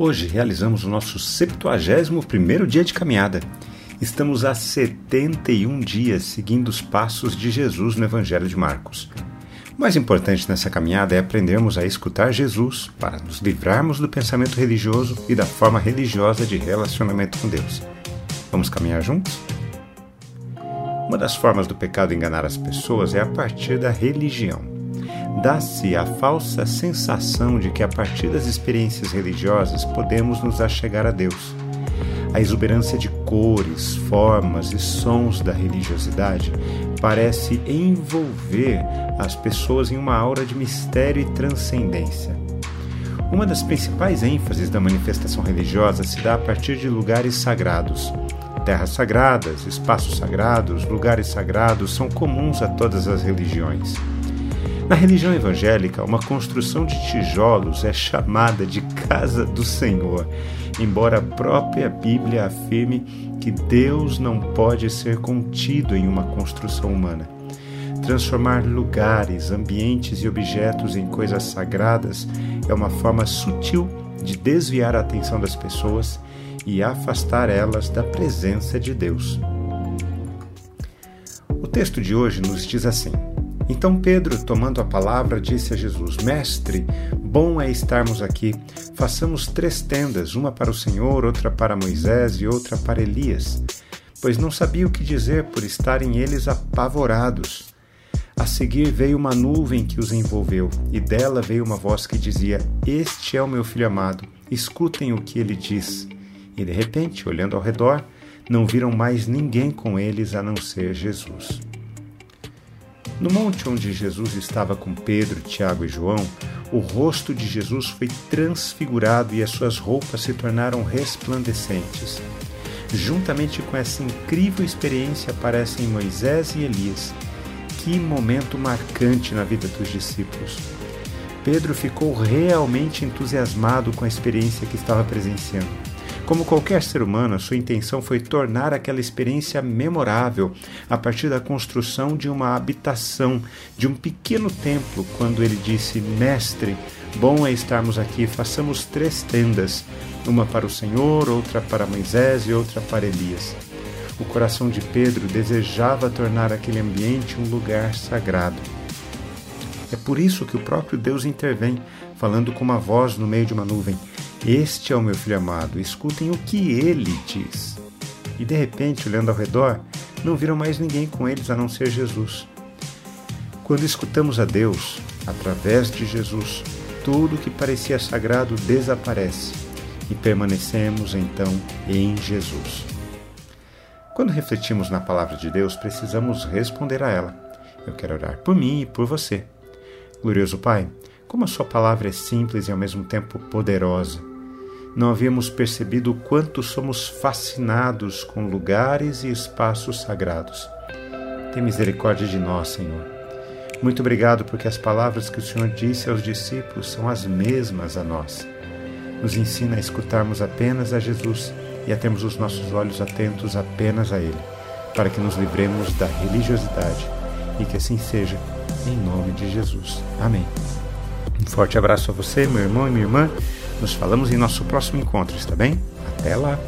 Hoje realizamos o nosso 71º dia de caminhada. Estamos há 71 dias seguindo os passos de Jesus no Evangelho de Marcos. O mais importante nessa caminhada é aprendermos a escutar Jesus para nos livrarmos do pensamento religioso e da forma religiosa de relacionamento com Deus. Vamos caminhar juntos? Uma das formas do pecado enganar as pessoas é a partir da religião dá-se a falsa sensação de que a partir das experiências religiosas podemos nos achegar a Deus. A exuberância de cores, formas e sons da religiosidade parece envolver as pessoas em uma aura de mistério e transcendência. Uma das principais ênfases da manifestação religiosa se dá a partir de lugares sagrados. Terras sagradas, espaços sagrados, lugares sagrados são comuns a todas as religiões. Na religião evangélica, uma construção de tijolos é chamada de casa do Senhor, embora a própria Bíblia afirme que Deus não pode ser contido em uma construção humana. Transformar lugares, ambientes e objetos em coisas sagradas é uma forma sutil de desviar a atenção das pessoas e afastar elas da presença de Deus. O texto de hoje nos diz assim: então Pedro, tomando a palavra, disse a Jesus: Mestre, bom é estarmos aqui. Façamos três tendas, uma para o Senhor, outra para Moisés e outra para Elias. Pois não sabia o que dizer por estarem eles apavorados. A seguir veio uma nuvem que os envolveu, e dela veio uma voz que dizia: Este é o meu filho amado, escutem o que ele diz. E de repente, olhando ao redor, não viram mais ninguém com eles a não ser Jesus. No monte onde Jesus estava com Pedro, Tiago e João, o rosto de Jesus foi transfigurado e as suas roupas se tornaram resplandecentes. Juntamente com essa incrível experiência aparecem Moisés e Elias. Que momento marcante na vida dos discípulos! Pedro ficou realmente entusiasmado com a experiência que estava presenciando. Como qualquer ser humano, sua intenção foi tornar aquela experiência memorável a partir da construção de uma habitação, de um pequeno templo, quando ele disse: Mestre, bom é estarmos aqui, façamos três tendas, uma para o Senhor, outra para Moisés e outra para Elias. O coração de Pedro desejava tornar aquele ambiente um lugar sagrado. É por isso que o próprio Deus intervém, falando com uma voz no meio de uma nuvem. Este é o meu filho amado, escutem o que ele diz. E de repente, olhando ao redor, não viram mais ninguém com eles a não ser Jesus. Quando escutamos a Deus, através de Jesus, tudo que parecia sagrado desaparece e permanecemos então em Jesus. Quando refletimos na palavra de Deus, precisamos responder a ela. Eu quero orar por mim e por você. Glorioso Pai, como a Sua palavra é simples e ao mesmo tempo poderosa. Não havíamos percebido o quanto somos fascinados com lugares e espaços sagrados. Tem misericórdia de nós, Senhor. Muito obrigado porque as palavras que o Senhor disse aos discípulos são as mesmas a nós. Nos ensina a escutarmos apenas a Jesus e a termos os nossos olhos atentos apenas a Ele, para que nos livremos da religiosidade e que assim seja, em nome de Jesus. Amém. Um forte abraço a você, meu irmão e minha irmã. Nos falamos em nosso próximo encontro, está bem? Até lá!